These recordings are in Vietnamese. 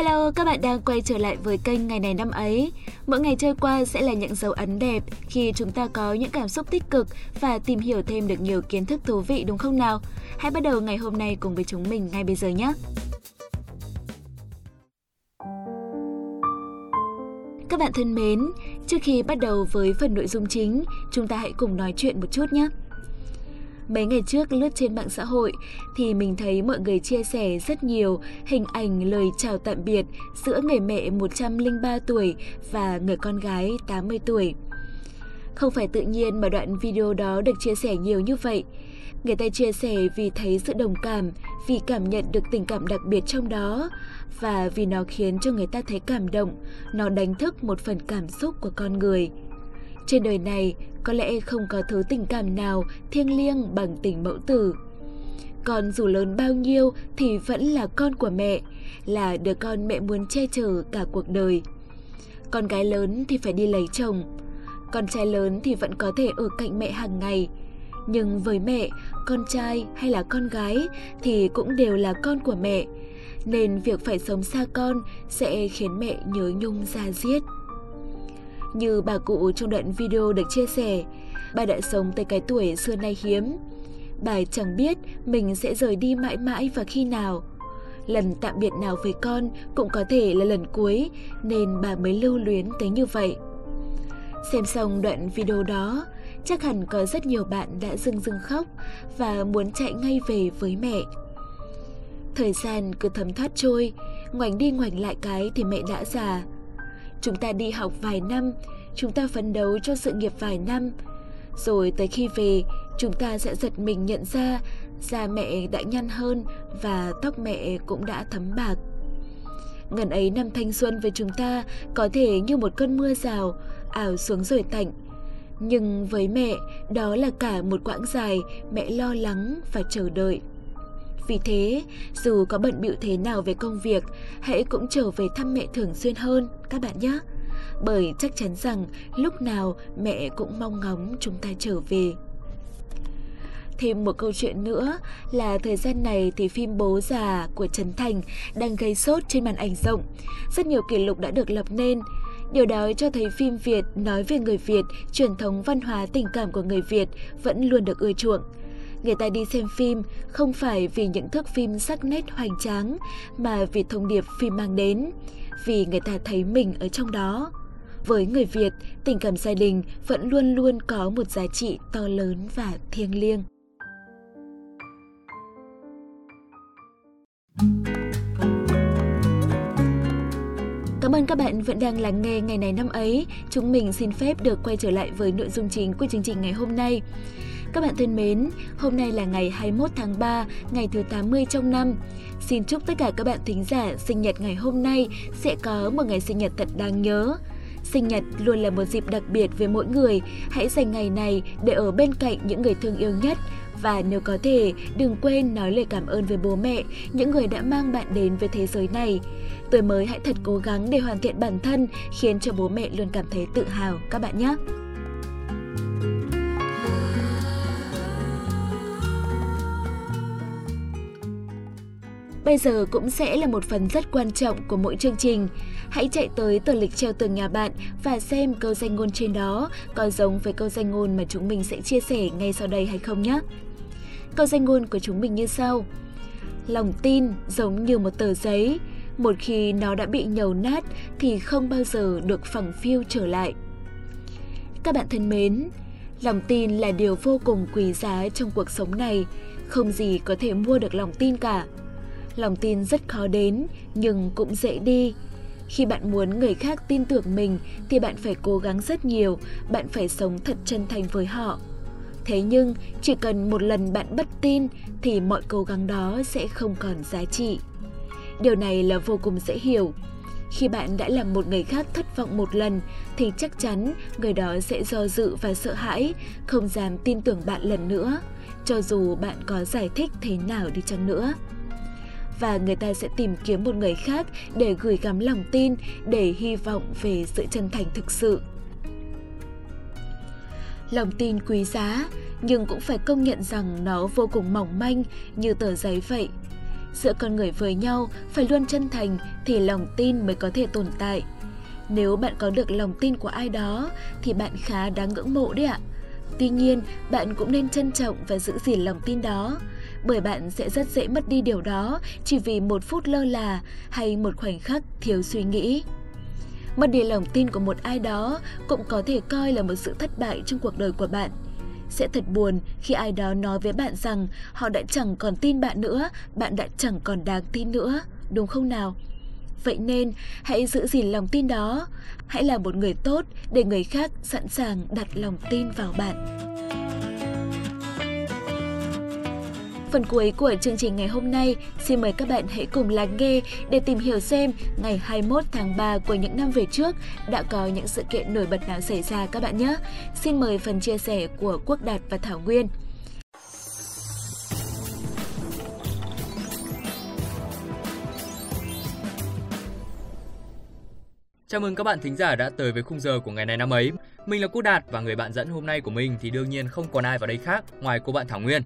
Hello, các bạn đang quay trở lại với kênh Ngày này năm ấy. Mỗi ngày trôi qua sẽ là những dấu ấn đẹp khi chúng ta có những cảm xúc tích cực và tìm hiểu thêm được nhiều kiến thức thú vị đúng không nào? Hãy bắt đầu ngày hôm nay cùng với chúng mình ngay bây giờ nhé! Các bạn thân mến, trước khi bắt đầu với phần nội dung chính, chúng ta hãy cùng nói chuyện một chút nhé. Mấy ngày trước lướt trên mạng xã hội thì mình thấy mọi người chia sẻ rất nhiều hình ảnh lời chào tạm biệt giữa người mẹ 103 tuổi và người con gái 80 tuổi. Không phải tự nhiên mà đoạn video đó được chia sẻ nhiều như vậy. Người ta chia sẻ vì thấy sự đồng cảm, vì cảm nhận được tình cảm đặc biệt trong đó và vì nó khiến cho người ta thấy cảm động, nó đánh thức một phần cảm xúc của con người. Trên đời này, có lẽ không có thứ tình cảm nào thiêng liêng bằng tình mẫu tử. Con dù lớn bao nhiêu thì vẫn là con của mẹ, là đứa con mẹ muốn che chở cả cuộc đời. Con gái lớn thì phải đi lấy chồng, con trai lớn thì vẫn có thể ở cạnh mẹ hàng ngày. Nhưng với mẹ, con trai hay là con gái thì cũng đều là con của mẹ, nên việc phải sống xa con sẽ khiến mẹ nhớ nhung ra giết. Như bà cụ trong đoạn video được chia sẻ, bà đã sống tới cái tuổi xưa nay hiếm. Bà chẳng biết mình sẽ rời đi mãi mãi và khi nào. Lần tạm biệt nào với con cũng có thể là lần cuối nên bà mới lưu luyến tới như vậy. Xem xong đoạn video đó, chắc hẳn có rất nhiều bạn đã rưng rưng khóc và muốn chạy ngay về với mẹ. Thời gian cứ thấm thoát trôi, ngoảnh đi ngoảnh lại cái thì mẹ đã già. Chúng ta đi học vài năm, chúng ta phấn đấu cho sự nghiệp vài năm. Rồi tới khi về, chúng ta sẽ giật mình nhận ra da mẹ đã nhăn hơn và tóc mẹ cũng đã thấm bạc. Ngần ấy năm thanh xuân với chúng ta có thể như một cơn mưa rào, ảo xuống rồi tạnh. Nhưng với mẹ, đó là cả một quãng dài mẹ lo lắng và chờ đợi. Vì thế, dù có bận bịu thế nào về công việc, hãy cũng trở về thăm mẹ thường xuyên hơn các bạn nhé. Bởi chắc chắn rằng lúc nào mẹ cũng mong ngóng chúng ta trở về. Thêm một câu chuyện nữa là thời gian này thì phim Bố già của Trấn Thành đang gây sốt trên màn ảnh rộng. Rất nhiều kỷ lục đã được lập nên. Điều đó cho thấy phim Việt nói về người Việt, truyền thống văn hóa tình cảm của người Việt vẫn luôn được ưa chuộng. Người ta đi xem phim không phải vì những thước phim sắc nét hoành tráng, mà vì thông điệp phim mang đến, vì người ta thấy mình ở trong đó. Với người Việt, tình cảm gia đình vẫn luôn luôn có một giá trị to lớn và thiêng liêng. Cảm ơn các bạn vẫn đang lắng nghe ngày này năm ấy. Chúng mình xin phép được quay trở lại với nội dung chính của chương trình ngày hôm nay. Các bạn thân mến, hôm nay là ngày 21 tháng 3, ngày thứ 80 trong năm. Xin chúc tất cả các bạn thính giả sinh nhật ngày hôm nay sẽ có một ngày sinh nhật thật đáng nhớ. Sinh nhật luôn là một dịp đặc biệt với mỗi người, hãy dành ngày này để ở bên cạnh những người thương yêu nhất và nếu có thể, đừng quên nói lời cảm ơn với bố mẹ, những người đã mang bạn đến với thế giới này. Tuổi mới hãy thật cố gắng để hoàn thiện bản thân, khiến cho bố mẹ luôn cảm thấy tự hào các bạn nhé. Bây giờ cũng sẽ là một phần rất quan trọng của mỗi chương trình. Hãy chạy tới tờ lịch treo tường nhà bạn và xem câu danh ngôn trên đó có giống với câu danh ngôn mà chúng mình sẽ chia sẻ ngay sau đây hay không nhé. Câu danh ngôn của chúng mình như sau. Lòng tin giống như một tờ giấy, một khi nó đã bị nhầu nát thì không bao giờ được phẳng phiu trở lại. Các bạn thân mến, lòng tin là điều vô cùng quý giá trong cuộc sống này, không gì có thể mua được lòng tin cả. Lòng tin rất khó đến nhưng cũng dễ đi. Khi bạn muốn người khác tin tưởng mình thì bạn phải cố gắng rất nhiều, bạn phải sống thật chân thành với họ. Thế nhưng chỉ cần một lần bạn bất tin thì mọi cố gắng đó sẽ không còn giá trị. Điều này là vô cùng dễ hiểu. Khi bạn đã làm một người khác thất vọng một lần thì chắc chắn người đó sẽ do dự và sợ hãi, không dám tin tưởng bạn lần nữa, cho dù bạn có giải thích thế nào đi chăng nữa và người ta sẽ tìm kiếm một người khác để gửi gắm lòng tin, để hy vọng về sự chân thành thực sự. Lòng tin quý giá, nhưng cũng phải công nhận rằng nó vô cùng mỏng manh như tờ giấy vậy. Giữa con người với nhau phải luôn chân thành thì lòng tin mới có thể tồn tại. Nếu bạn có được lòng tin của ai đó thì bạn khá đáng ngưỡng mộ đấy ạ. Tuy nhiên, bạn cũng nên trân trọng và giữ gìn lòng tin đó, bởi bạn sẽ rất dễ mất đi điều đó chỉ vì một phút lơ là hay một khoảnh khắc thiếu suy nghĩ. Mất đi lòng tin của một ai đó cũng có thể coi là một sự thất bại trong cuộc đời của bạn. Sẽ thật buồn khi ai đó nói với bạn rằng họ đã chẳng còn tin bạn nữa, bạn đã chẳng còn đáng tin nữa, đúng không nào? Vậy nên, hãy giữ gìn lòng tin đó. Hãy là một người tốt để người khác sẵn sàng đặt lòng tin vào bạn. Phần cuối của chương trình ngày hôm nay, xin mời các bạn hãy cùng lắng nghe để tìm hiểu xem ngày 21 tháng 3 của những năm về trước đã có những sự kiện nổi bật nào xảy ra các bạn nhé. Xin mời phần chia sẻ của Quốc Đạt và Thảo Nguyên. Chào mừng các bạn thính giả đã tới với khung giờ của ngày này năm ấy. Mình là Quốc Đạt và người bạn dẫn hôm nay của mình thì đương nhiên không còn ai vào đây khác ngoài cô bạn Thảo Nguyên.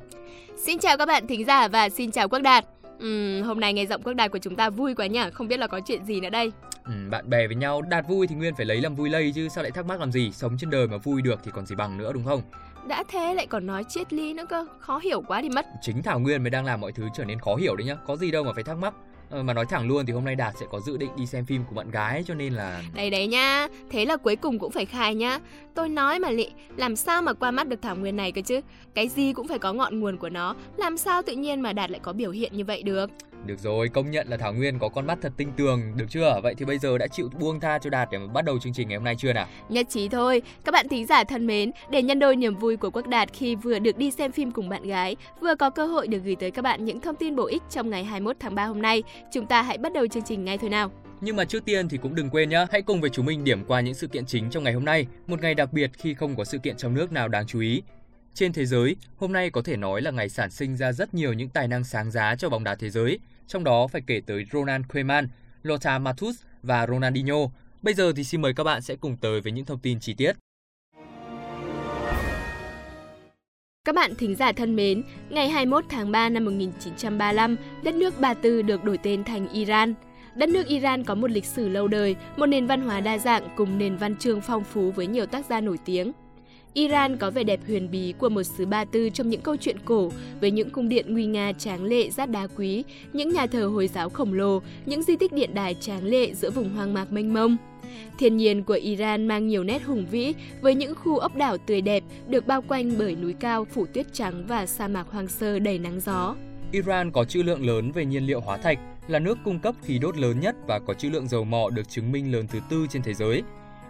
Xin chào các bạn thính giả và xin chào Quốc Đạt. Uhm, hôm nay ngày giọng Quốc Đạt của chúng ta vui quá nhỉ, không biết là có chuyện gì nữa đây. Ừ, bạn bè với nhau đạt vui thì Nguyên phải lấy làm vui lây chứ sao lại thắc mắc làm gì, sống trên đời mà vui được thì còn gì bằng nữa đúng không? Đã thế lại còn nói triết lý nữa cơ, khó hiểu quá đi mất. Chính Thảo Nguyên mới đang làm mọi thứ trở nên khó hiểu đấy nhá, có gì đâu mà phải thắc mắc. Ờ, mà nói thẳng luôn thì hôm nay Đạt sẽ có dự định đi xem phim của bạn gái cho nên là Đấy đấy nha, thế là cuối cùng cũng phải khai nhá. Tôi nói mà Lị, làm sao mà qua mắt được Thảo Nguyên này cơ chứ? Cái gì cũng phải có ngọn nguồn của nó, làm sao tự nhiên mà Đạt lại có biểu hiện như vậy được? Được rồi, công nhận là Thảo Nguyên có con mắt thật tinh tường, được chưa? Vậy thì bây giờ đã chịu buông tha cho Đạt để mà bắt đầu chương trình ngày hôm nay chưa nào? Nhất trí thôi. Các bạn thính giả thân mến, để nhân đôi niềm vui của Quốc Đạt khi vừa được đi xem phim cùng bạn gái, vừa có cơ hội được gửi tới các bạn những thông tin bổ ích trong ngày 21 tháng 3 hôm nay, chúng ta hãy bắt đầu chương trình ngay thôi nào. Nhưng mà trước tiên thì cũng đừng quên nhé, hãy cùng với chúng mình điểm qua những sự kiện chính trong ngày hôm nay, một ngày đặc biệt khi không có sự kiện trong nước nào đáng chú ý. Trên thế giới, hôm nay có thể nói là ngày sản sinh ra rất nhiều những tài năng sáng giá cho bóng đá thế giới, trong đó phải kể tới Ronald Koeman, Lothar Matthäus và Ronaldinho. Bây giờ thì xin mời các bạn sẽ cùng tới với những thông tin chi tiết. Các bạn thính giả thân mến, ngày 21 tháng 3 năm 1935, đất nước Ba Tư được đổi tên thành Iran. Đất nước Iran có một lịch sử lâu đời, một nền văn hóa đa dạng cùng nền văn chương phong phú với nhiều tác gia nổi tiếng. Iran có vẻ đẹp huyền bí của một xứ Ba Tư trong những câu chuyện cổ với những cung điện nguy nga tráng lệ rát đá quý, những nhà thờ Hồi giáo khổng lồ, những di tích điện đài tráng lệ giữa vùng hoang mạc mênh mông. Thiên nhiên của Iran mang nhiều nét hùng vĩ với những khu ốc đảo tươi đẹp được bao quanh bởi núi cao phủ tuyết trắng và sa mạc hoang sơ đầy nắng gió. Iran có trữ lượng lớn về nhiên liệu hóa thạch, là nước cung cấp khí đốt lớn nhất và có trữ lượng dầu mỏ được chứng minh lớn thứ tư trên thế giới.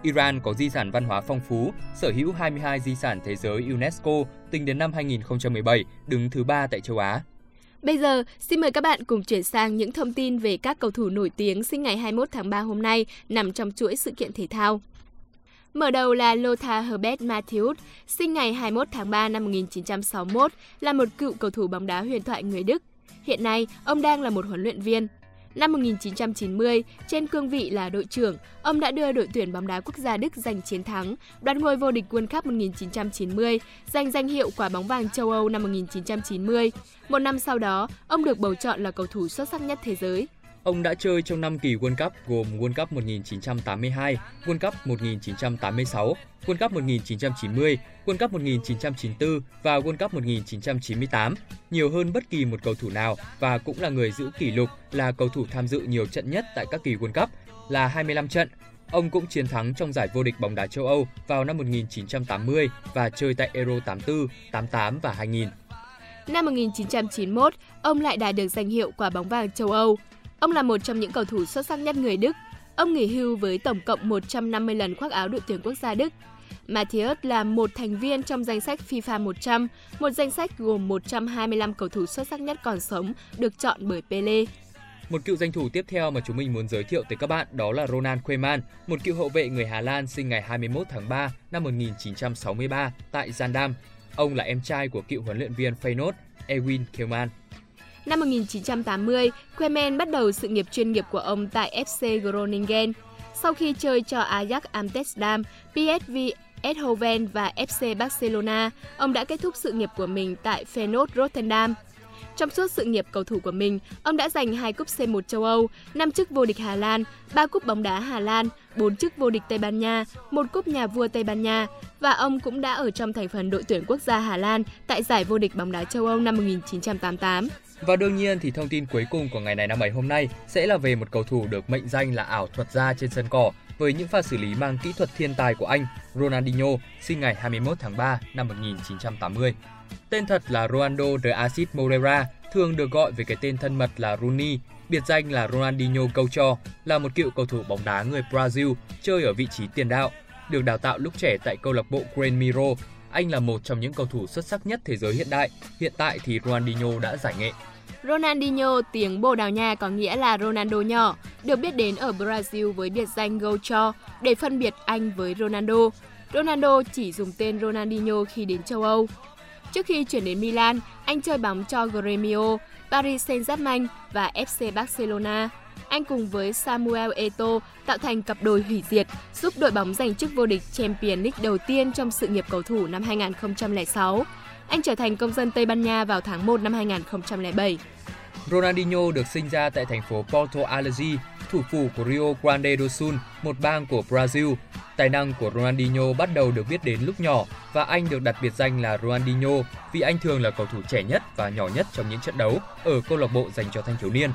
Iran có di sản văn hóa phong phú, sở hữu 22 di sản thế giới UNESCO tính đến năm 2017, đứng thứ ba tại châu Á. Bây giờ, xin mời các bạn cùng chuyển sang những thông tin về các cầu thủ nổi tiếng sinh ngày 21 tháng 3 hôm nay nằm trong chuỗi sự kiện thể thao. Mở đầu là Lothar Herbert Matthäus, sinh ngày 21 tháng 3 năm 1961, là một cựu cầu thủ bóng đá huyền thoại người Đức. Hiện nay, ông đang là một huấn luyện viên. Năm 1990, trên cương vị là đội trưởng, ông đã đưa đội tuyển bóng đá quốc gia Đức giành chiến thắng, đoạt ngôi vô địch World Cup 1990, giành danh hiệu quả bóng vàng châu Âu năm 1990. Một năm sau đó, ông được bầu chọn là cầu thủ xuất sắc nhất thế giới. Ông đã chơi trong 5 kỳ World Cup gồm World Cup 1982, World Cup 1986, World Cup 1990, World Cup 1994 và World Cup 1998, nhiều hơn bất kỳ một cầu thủ nào và cũng là người giữ kỷ lục là cầu thủ tham dự nhiều trận nhất tại các kỳ World Cup là 25 trận. Ông cũng chiến thắng trong giải vô địch bóng đá châu Âu vào năm 1980 và chơi tại Euro 84, 88 và 2000. Năm 1991, ông lại đạt được danh hiệu quả bóng vàng châu Âu. Ông là một trong những cầu thủ xuất sắc nhất người Đức. Ông nghỉ hưu với tổng cộng 150 lần khoác áo đội tuyển quốc gia Đức. Matthias là một thành viên trong danh sách FIFA 100, một danh sách gồm 125 cầu thủ xuất sắc nhất còn sống được chọn bởi Pele. Một cựu danh thủ tiếp theo mà chúng mình muốn giới thiệu tới các bạn đó là Ronald Koeman, một cựu hậu vệ người Hà Lan sinh ngày 21 tháng 3 năm 1963 tại Zandam. Ông là em trai của cựu huấn luyện viên Feyenoord Erwin Koeman. Năm 1980, Koeman bắt đầu sự nghiệp chuyên nghiệp của ông tại FC Groningen. Sau khi chơi cho Ajax Amsterdam, PSV Eindhoven và FC Barcelona, ông đã kết thúc sự nghiệp của mình tại Feyenoord Rotterdam. Trong suốt sự nghiệp cầu thủ của mình, ông đã giành hai cúp C1 châu Âu, 5 chức vô địch Hà Lan, 3 cúp bóng đá Hà Lan, 4 chức vô địch Tây Ban Nha, một cúp nhà vua Tây Ban Nha và ông cũng đã ở trong thành phần đội tuyển quốc gia Hà Lan tại giải vô địch bóng đá châu Âu năm 1988. Và đương nhiên thì thông tin cuối cùng của ngày này năm ấy hôm nay sẽ là về một cầu thủ được mệnh danh là ảo thuật gia trên sân cỏ với những pha xử lý mang kỹ thuật thiên tài của anh, Ronaldinho, sinh ngày 21 tháng 3 năm 1980. Tên thật là Ronaldo de Assis Moreira, thường được gọi với cái tên thân mật là Rooney, biệt danh là Ronaldinho Gaucho, là một cựu cầu thủ bóng đá người Brazil chơi ở vị trí tiền đạo. Được đào tạo lúc trẻ tại câu lạc bộ Grêmio anh là một trong những cầu thủ xuất sắc nhất thế giới hiện đại. Hiện tại thì Ronaldinho đã giải nghệ. Ronaldinho, tiếng Bồ Đào Nha có nghĩa là Ronaldo nhỏ, được biết đến ở Brazil với biệt danh Gaucho để phân biệt anh với Ronaldo. Ronaldo chỉ dùng tên Ronaldinho khi đến châu Âu. Trước khi chuyển đến Milan, anh chơi bóng cho Gremio, Paris Saint-Germain và FC Barcelona. Anh cùng với Samuel Eto tạo thành cặp đôi hủy diệt, giúp đội bóng giành chức vô địch Champions League đầu tiên trong sự nghiệp cầu thủ năm 2006. Anh trở thành công dân Tây Ban Nha vào tháng 1 năm 2007. Ronaldinho được sinh ra tại thành phố Porto Alegre, thủ phủ của Rio Grande do Sul, một bang của Brazil. Tài năng của Ronaldinho bắt đầu được biết đến lúc nhỏ và anh được đặt biệt danh là Ronaldinho vì anh thường là cầu thủ trẻ nhất và nhỏ nhất trong những trận đấu ở câu lạc bộ dành cho thanh thiếu niên.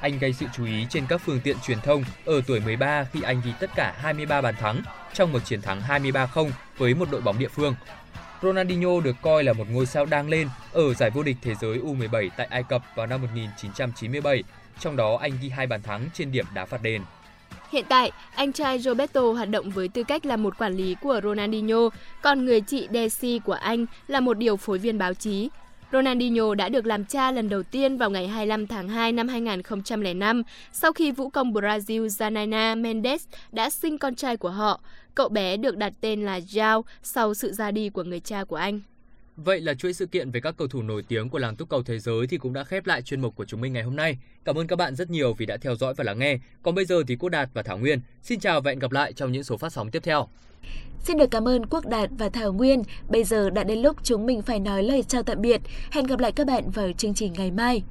Anh gây sự chú ý trên các phương tiện truyền thông ở tuổi 13 khi anh ghi tất cả 23 bàn thắng trong một chiến thắng 23-0 với một đội bóng địa phương. Ronaldinho được coi là một ngôi sao đang lên ở giải vô địch thế giới U17 tại Ai Cập vào năm 1997, trong đó anh ghi hai bàn thắng trên điểm đá phạt đền. Hiện tại, anh trai Roberto hoạt động với tư cách là một quản lý của Ronaldinho, còn người chị Desi của anh là một điều phối viên báo chí. Ronaldinho đã được làm cha lần đầu tiên vào ngày 25 tháng 2 năm 2005 sau khi vũ công Brazil Janaina Mendes đã sinh con trai của họ. Cậu bé được đặt tên là João sau sự ra đi của người cha của anh. Vậy là chuỗi sự kiện về các cầu thủ nổi tiếng của làng túc cầu thế giới thì cũng đã khép lại chuyên mục của chúng mình ngày hôm nay. Cảm ơn các bạn rất nhiều vì đã theo dõi và lắng nghe. Còn bây giờ thì Quốc Đạt và Thảo Nguyên xin chào và hẹn gặp lại trong những số phát sóng tiếp theo. Xin được cảm ơn Quốc Đạt và Thảo Nguyên. Bây giờ đã đến lúc chúng mình phải nói lời chào tạm biệt. Hẹn gặp lại các bạn vào chương trình ngày mai.